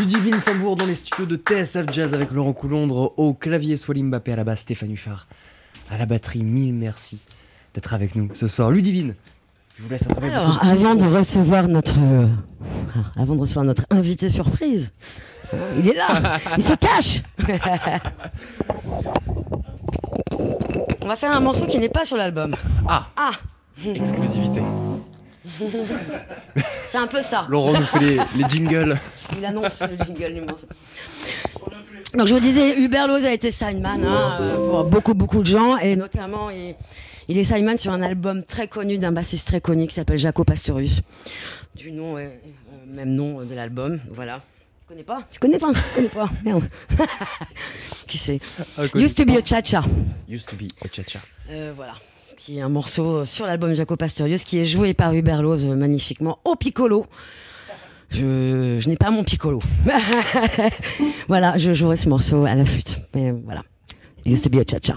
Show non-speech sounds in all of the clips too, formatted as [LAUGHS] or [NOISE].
Ludivine Sambour dans les studios de TSF Jazz avec Laurent Coulondre au clavier, Swalim Mbappé à la basse, Stéphane Huchard à la batterie. Mille merci d'être avec nous ce soir. Ludivine, je vous laisse attraper Alors, avant de recevoir notre, euh, avant de recevoir notre invité surprise, il est là, [LAUGHS] il se cache. On va faire un morceau qui n'est pas sur l'album. Ah, Ah, exclusivité. C'est un peu ça. Laurent nous fait les, les jingles. Il annonce le jingle du morceau. Donc je vous disais, Hubert Lose a été signman hein, euh, pour beaucoup beaucoup de gens et notamment il, il est signman sur un album très connu d'un bassiste très connu qui s'appelle Jaco Pastorius, du nom euh, euh, même nom de l'album. Voilà. Tu connais pas Tu connais pas Tu connais pas Merde. [LAUGHS] qui c'est Used to be a cha-cha. Used to be a cha-cha. Euh, voilà qui est un morceau euh, sur l'album Jaco Pastorius, qui est joué par Hubert Loz euh, magnifiquement au piccolo. Je, n'ai pas mon piccolo. [LAUGHS] voilà, je jouerai ce morceau à la flûte. Mais euh, voilà. It used to be a cha-cha.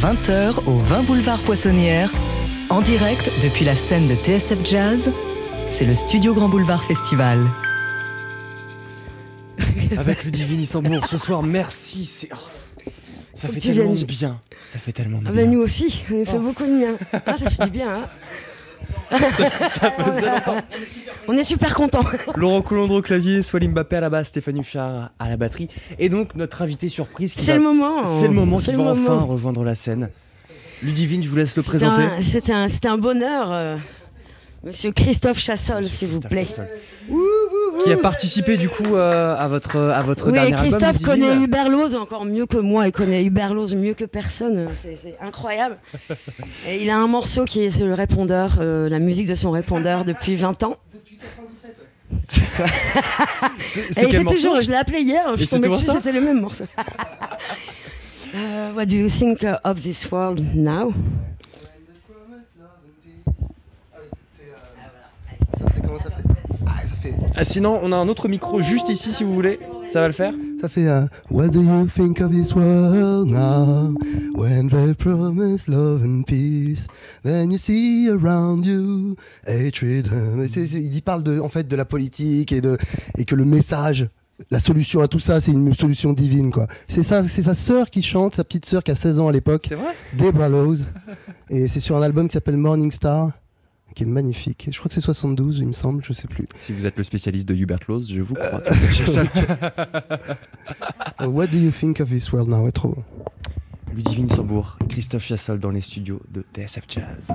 20h au 20 boulevard Poissonnière, en direct depuis la scène de TSF Jazz. C'est le Studio Grand Boulevard Festival. [LAUGHS] Avec le Divine Isambourg ce soir, merci. Oh, ça fait tellement de bien. Ça fait tellement de ah bien. Ben nous aussi, on fait beaucoup de bien. Ah, ça fait du bien. Hein [LAUGHS] [LAUGHS] on est super content. Laurent Coulondre au clavier, Swalim Mbappé à la basse, Stéphanie Huchard à la batterie. Et donc notre invité surprise. C'est le moment. C'est le moment qui va enfin rejoindre la scène. Ludivine, je vous laisse le présenter. C'était un, un, bonheur. Euh, Monsieur Christophe Chassol, s'il vous plaît. Qui a participé du coup euh, à votre, à votre oui, dernier Christophe album. Christophe connaît Hubert Lose encore mieux que moi. Il connaît Hubert Lose mieux que personne. C'est incroyable. [LAUGHS] Et il a un morceau qui est le répondeur, euh, la musique de son répondeur depuis 20 ans. Depuis [LAUGHS] 97. c'est toujours, je l'ai appelé hier, je suis tombée dessus, c'était le même morceau. [LAUGHS] uh, what do you think of this world now? Ah, sinon, on a un autre micro juste ici si vous voulez. Ça va le faire? Ça fait uh, What do you think of this world now? When they promise love and peace, then you see around you hatred. Il parle de, en fait de la politique et, de, et que le message la solution à tout ça, c'est une solution divine, quoi. C'est ça, c'est sa sœur qui chante, sa petite sœur qui a 16 ans à l'époque. C'est vrai? Debra Lowe's. et c'est sur un album qui s'appelle Morning Star qui est magnifique. Je crois que c'est 72, il me semble, je sais plus. Si vous êtes le spécialiste de Hubert Lose, je vous crois. [LAUGHS] [LAUGHS] What do you think of this world now est trop. Ludivine Sambourg, Christophe Chassol dans les studios de TSF Jazz.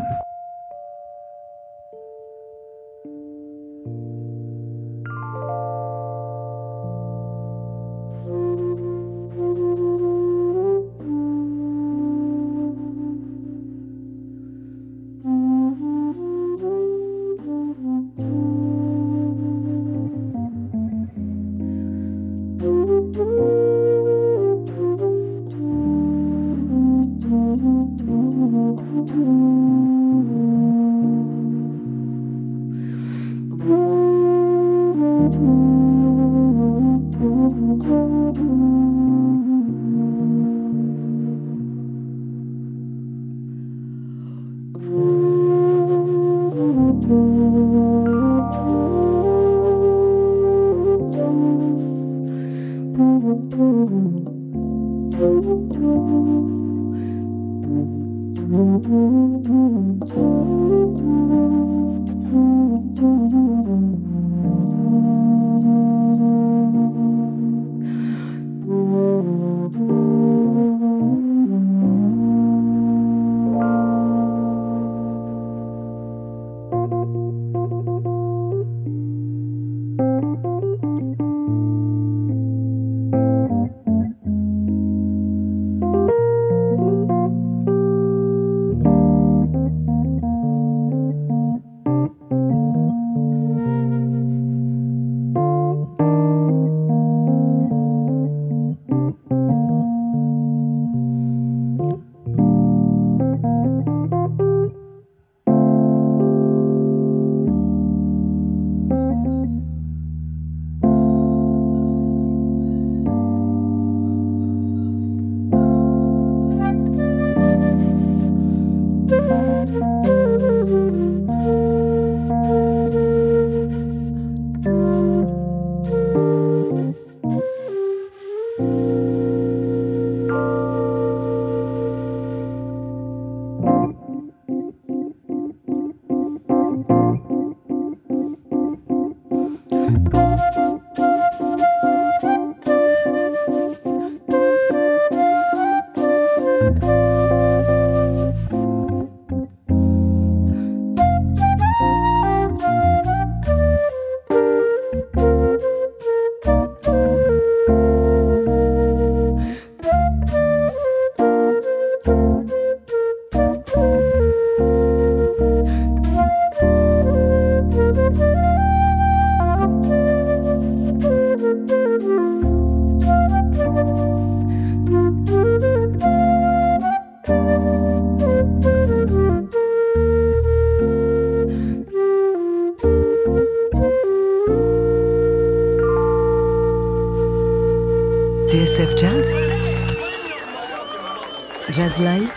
Jazz Live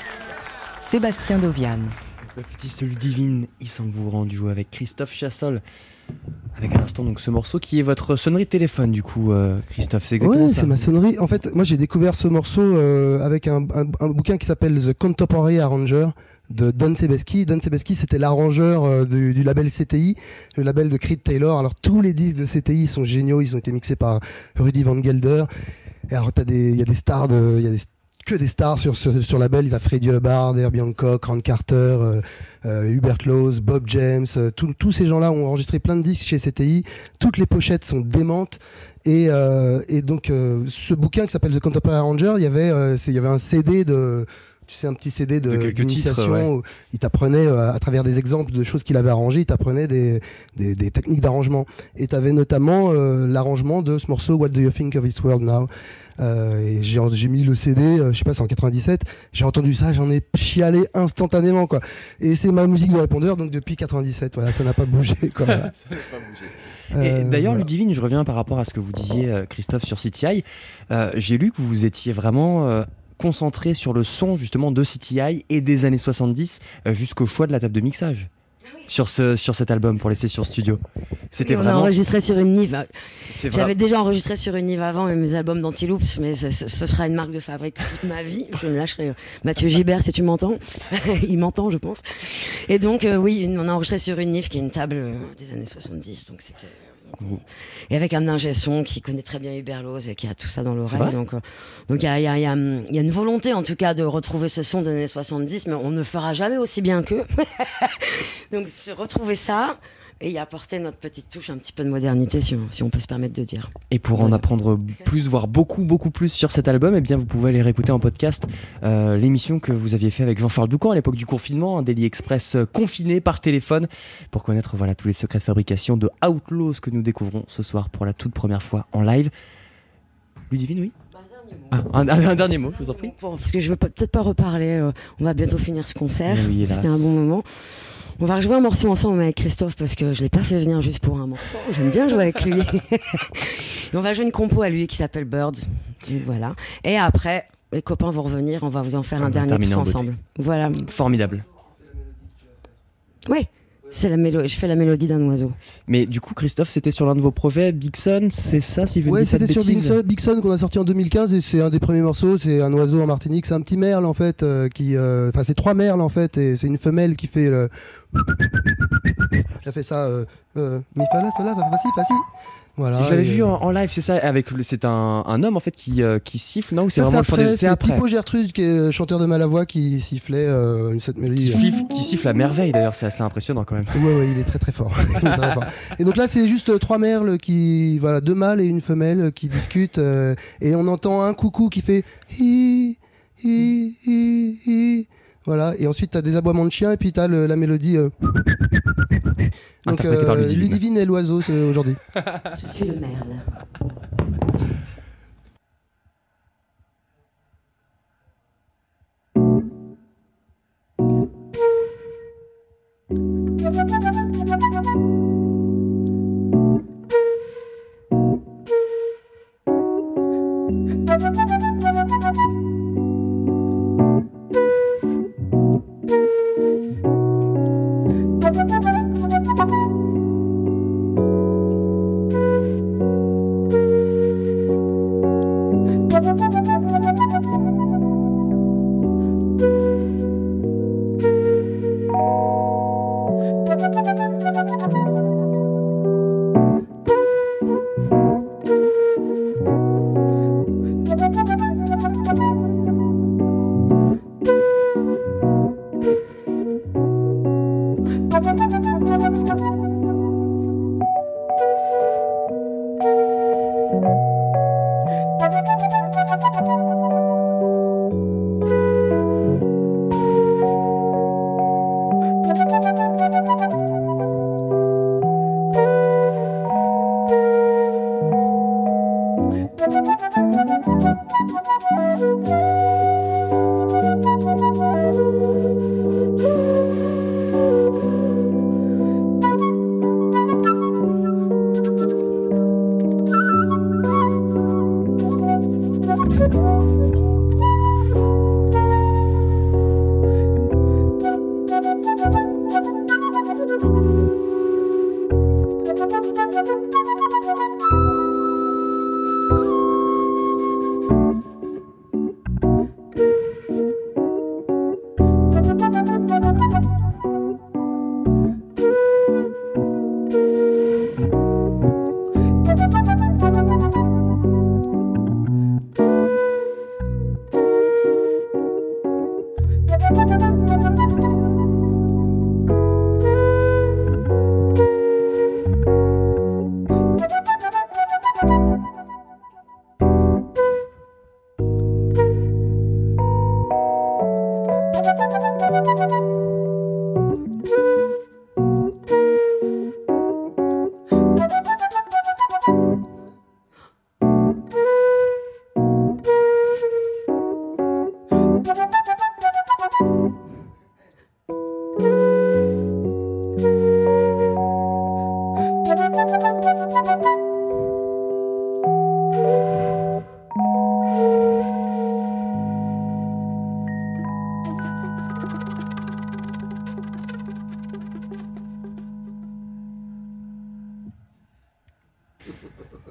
Sébastien Dovian. Le petit seul divine Issangour en duo avec Christophe Chassol. Avec à l'instant donc ce morceau qui est votre sonnerie de téléphone du coup euh, Christophe, c'est exactement Ouais, ça. c'est ma sonnerie. En fait, moi j'ai découvert ce morceau euh, avec un, un- un bouquin qui s'appelle The Contemporary Arranger de Don Sebeski. Don Sebeski, c'était l'arrangeur euh, du, du label CTI, le label de Creed Taylor. Alors tous les disques de CTI sont géniaux, ils ont été mixés par Rudy Van Gelder. Et alors t'as des, il y a des stars de, il y a des que des stars sur sur, sur label. Il y a Freddie Hubbard, Herbie Hancock, Ron Carter, euh, euh, Hubert Laws, Bob James. euh, tous- ces gens-là ont enregistré plein de disques chez CTI. Toutes les pochettes sont démentes. Et, et donc, ce bouquin qui s'appelle The Contemporary Arranger, il y avait, il y avait un CD de. Tu sais, un petit CD de, De quelques d'initiation titres, ouais. où il t'apprenait, euh, à travers des exemples de choses qu'il avait arrangées, il t'apprenait des, des, des techniques d'arrangement. Et tu avais notamment euh, l'arrangement de ce morceau What Do You Think of This World Now? Euh, et j'ai, mis le CD, euh, je sais pas, c'est en 97. J'ai entendu ça, j'en ai chialé instantanément, quoi. Et c'est ma musique de répondeur, donc depuis 97. Voilà, ça n'a pas bougé, quoi. [LAUGHS] Voilà. Euh, d'ailleurs, voilà. Ludivine, je reviens par rapport à ce que vous disiez, euh, Christophe, sur CTI. Euh, J'ai lu que vous étiez vraiment euh, concentré sur le son justement de CTI et des années 70 euh, jusqu'au choix de la table de mixage sur, ce, sur cet album pour les sessions studio. C'était Oui, on a enregistré sur une Nive. J'avais déjà enregistré sur une Nive avant mes albums d'Antiloops, mais ce, sera une marque de fabrique toute ma vie. Je ne lâcherai. euh, Mathieu Gibert, si tu m'entends. [LAUGHS] Il m'entend, je pense. Et donc, euh, oui, on a enregistré sur une Nive qui est une table euh, des années 70. Donc, c'était. Et avec un ingé son qui connaît très bien Hubert Laws et qui a tout ça dans l'oreille. Donc, euh, donc il y, a, il y a- il y a, il y a une volonté en tout cas de retrouver ce son des années 70, mais on ne fera jamais aussi bien qu'eux. [LAUGHS] donc se retrouver ça et y apporter notre petite touche, un petit peu de modernité, si on, si on peut se permettre de dire. Et pour en apprendre plus, voire beaucoup, beaucoup plus sur cet album, eh bien, vous pouvez aller réécouter en podcast euh, l'émission que vous aviez fait avec Jean-Charles Doucan à l'époque du confinement, un Daily Express euh, confiné par téléphone, pour connaître voilà, tous les secrets de fabrication de Outlaws que nous découvrons ce soir pour la toute première fois en live. Ludivine, oui? Ah, un, un- dernier mot, je vous en prie. Parce que je veux pas- peut-être pas reparler. euh, on va bientôt finir ce concert. Oui. C'était un bon moment. On va rejouer un morceau ensemble avec Christophe parce que je l'ai pas fait venir juste pour un morceau. J'aime bien jouer avec lui. [LAUGHS] Et on va jouer une compo à lui qui s'appelle Birds. Donc voilà. Et après, les copains vont revenir. On va vous en faire On un dernier tous en beauté. ensemble. Voilà. Formidable. Oui. C'est la mélodie. Je fais la mélodie d'un oiseau. Mais du coup, Christophe, c'était sur l'un de vos projets, Bigson, c'est ça, si je ne Ouais, dis c'était sur bêtises Bigson, Bigson qu'on a sorti en 2015 et c'est un des premiers morceaux. C'est un oiseau en Martinique, c'est un petit merle en fait euh, qui, euh, enfin c'est trois merles en fait et c'est une femelle qui fait le. Elle fait ça. Euh, euh, mi fa la sol la fa si fa si. Voilà. Je l'avais vu euh, en, en live, c'est ça, avec c'est un, un homme en fait qui, euh, qui siffle, non c'est vraiment C'est. Pipo Gertrude qui est chanteur de Malavoie qui sifflait euh, cette Qui mélodie. siffle, qui siffle à merveille d'ailleurs, c'est assez impressionnant quand même. Ouais, ouais, il est très très fort. [LAUGHS] Il est très fort. Et donc là, c'est juste euh, trois merles qui, voilà, deux mâles et une femelle qui discutent. euh, et on entend un coucou qui fait hi, hi, hi, hi. Voilà. Et ensuite, tu as des aboiements de chiens et puis tu as la mélodie. euh. Donc, euh, Ludivine. Ludivine et l'oiseau c'est aujourd'hui. Je suis le merle. Thank you.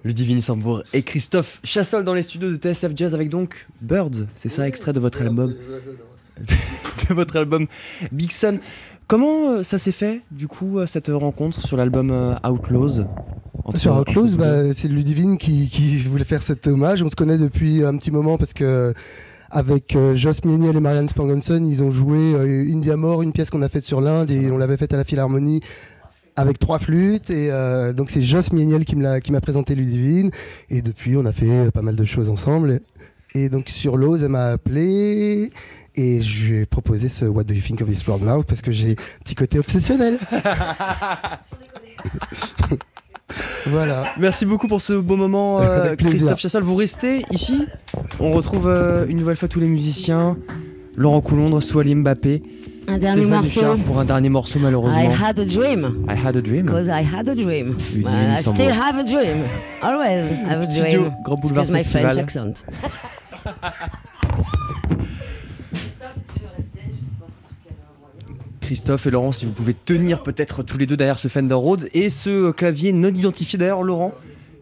Ludivine Sambour et Christophe Chassol dans les studios de TSF Jazz avec donc Birds, c'est ça, extrait de votre album, [LAUGHS] de votre album Big Sun. Comment euh, ça s'est fait, du coup, euh, cette rencontre sur l'album euh, Outlaws? Sur Outlaws, bah, c'est Ludivine qui, qui voulait faire cet hommage. On se connaît depuis un petit moment parce que avec euh, Joss Mieniel et Marianne Spangenson, ils ont joué euh, India More, une pièce qu'on a faite sur l'Inde et on l'avait faite à la Philharmonie avec trois flûtes et euh, donc c'est Joss Mieniel qui me l'a qui m'a présenté Ludivine et depuis on a fait pas mal de choses ensemble et donc sur Lowe's elle m'a appelé et je lui ai proposé ce What Do You Think of This World Now parce que j'ai un petit côté obsessionnel. [LAUGHS] voilà. Merci beaucoup pour ce beau moment, euh. Christophe Chassol. Vous restez ici. On retrouve euh, une nouvelle fois tous les musiciens. Laurent Coulondre, Swali Mbappé, Un dernier Stéphane morceau. Pour un dernier morceau I malheureusement. had a dream. I had a dream. Because I had a dream. I still have a dream. Always [LAUGHS] have a Studio dream. Grand Boulevard Excuse my. French accent. [LAUGHS] Christophe et Laurent, si vous pouvez tenir peut-être tous les deux derrière ce Fender Rhodes et ce clavier non identifié d'ailleurs, Laurent,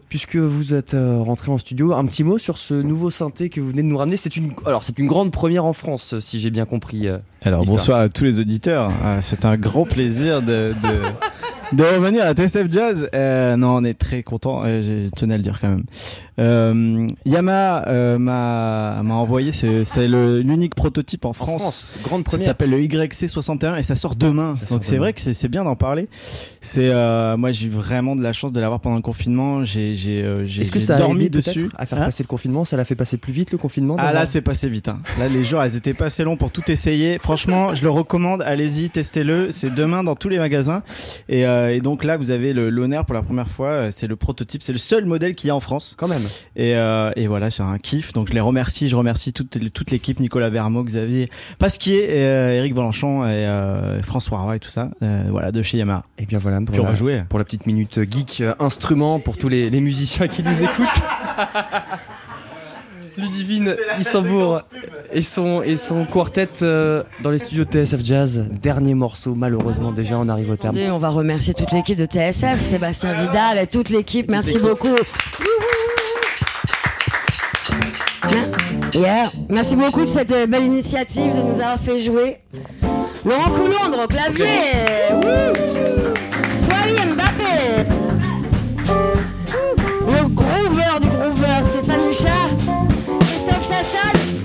puisque vous êtes euh, rentré en studio, un petit mot sur ce nouveau synthé que vous venez de nous ramener. C'est une, alors c'est une grande première en France, si j'ai bien compris. euh. Alors bonsoir à tous les auditeurs. Euh, c'est un grand plaisir de, de, [LAUGHS] de revenir à TSF Jazz. Euh, non, on est très content. je tenais à le dire quand même. Euh, Yamaha euh, m'a envoyé. C'est l'unique prototype en En France. France, grande Ça première. s'appelle le YC61 et ça sort demain. Ça sort Donc c'est vrai que c'est bien d'en parler. C'est euh, moi j'ai eu vraiment de la chance de l'avoir pendant le confinement. J'ai j'ai euh, j'ai- Est-ce que ça a dormi aidé dessus à faire Hein passer le confinement? Ça l'a fait passer plus vite le confinement ah là c'est passé vite. hein. Là les jours elles étaient pas assez longs pour tout essayer. Franchement je le recommande. Allez-y testez-le. C'est demain dans tous les magasins. Et, euh, et donc là vous avez le- l'honneur pour la première fois. euh, C'est le prototype. C'est le seul modèle qu'il y a en France. quand même. Et, euh, et voilà c'est un kiff. Donc je les remercie. Je remercie toute, toute l'équipe Nicolas Vermo, Xavier Pasquier, et, euh, Eric Balanchon et euh, François Roy et tout ça. Euh, voilà de chez Yamaha. Et bien voilà, pour, la, va jouer. pour la petite minute geek euh, instrument pour tous les, les musiciens qui nous écoutent. [LAUGHS] Ludivine Issambourg et son, et son quartet euh, dans les studios de TSF Jazz. Dernier morceau, malheureusement, déjà on arrive au terme. On va remercier toute l'équipe de TSF, Sébastien Vidal et toute l'équipe. Merci beaucoup. Yeah. Merci beaucoup de cette belle initiative de nous avoir fait jouer. Laurent Coulondre au clavier. Soyez Mbappé. Le groover du groover, Stéphane Huchard. Christophe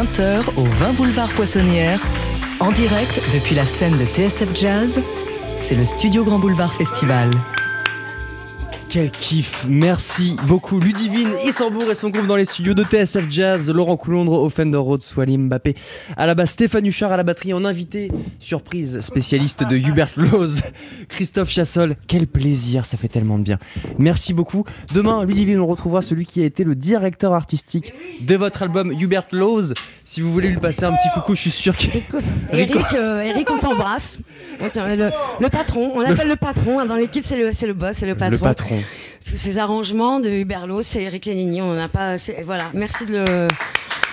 20h au 20 boulevard Poissonnière, en direct depuis la scène de TSF Jazz. C'est le Studio Grand Boulevard Festival. Quel kiff Merci beaucoup Ludivine Issambourg et son groupe dans les studios de TSF Jazz, Laurent Coulondre au Fender Rhodes, Swalim Mbappé à la basse, Stéphane Huchard à la batterie en invité, surprise, spécialiste de Hubert Loz, Christophe Chassol, quel plaisir, ça fait tellement de bien. Merci beaucoup. Demain, Ludivine, on retrouvera celui qui a été le directeur artistique de votre album Hubert Loz. Si vous voulez lui passer un petit coucou, je suis sûr que... Eric, euh, Eric, on t'embrasse. Le, le patron, on l'appelle le, patron, hein, dans l'équipe c'est le, le boss, c'est le patron. Le patron. Tous ces arrangements de Huberlo, c'est Eric Lénini. On n'a pas. Voilà, merci de le.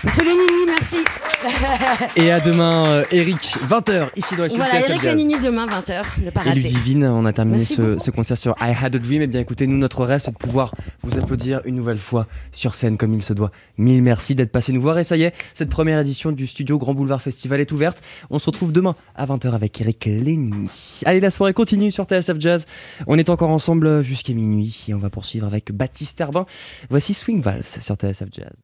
Monsieur Lénini, merci. [LAUGHS] Et à demain, euh, Eric, 20h, ici dans studios Voilà, Eric Lénini demain, 20h, ne pas rater. Et Ludivine, on a terminé ce, ce, concert sur I Had a Dream. Et eh bien écoutez, nous, notre rêve, c'est de pouvoir vous applaudir une nouvelle fois sur scène comme il se doit. Mille merci d'être passé nous voir. Et ça y est, cette première édition du studio Grand Boulevard Festival est ouverte. On se retrouve demain à 20h avec Eric Lénini. Allez, la soirée continue sur TSF Jazz. On est encore ensemble jusqu'à minuit et on va poursuivre avec Baptiste Herbin. Voici Swing Vals sur TSF Jazz.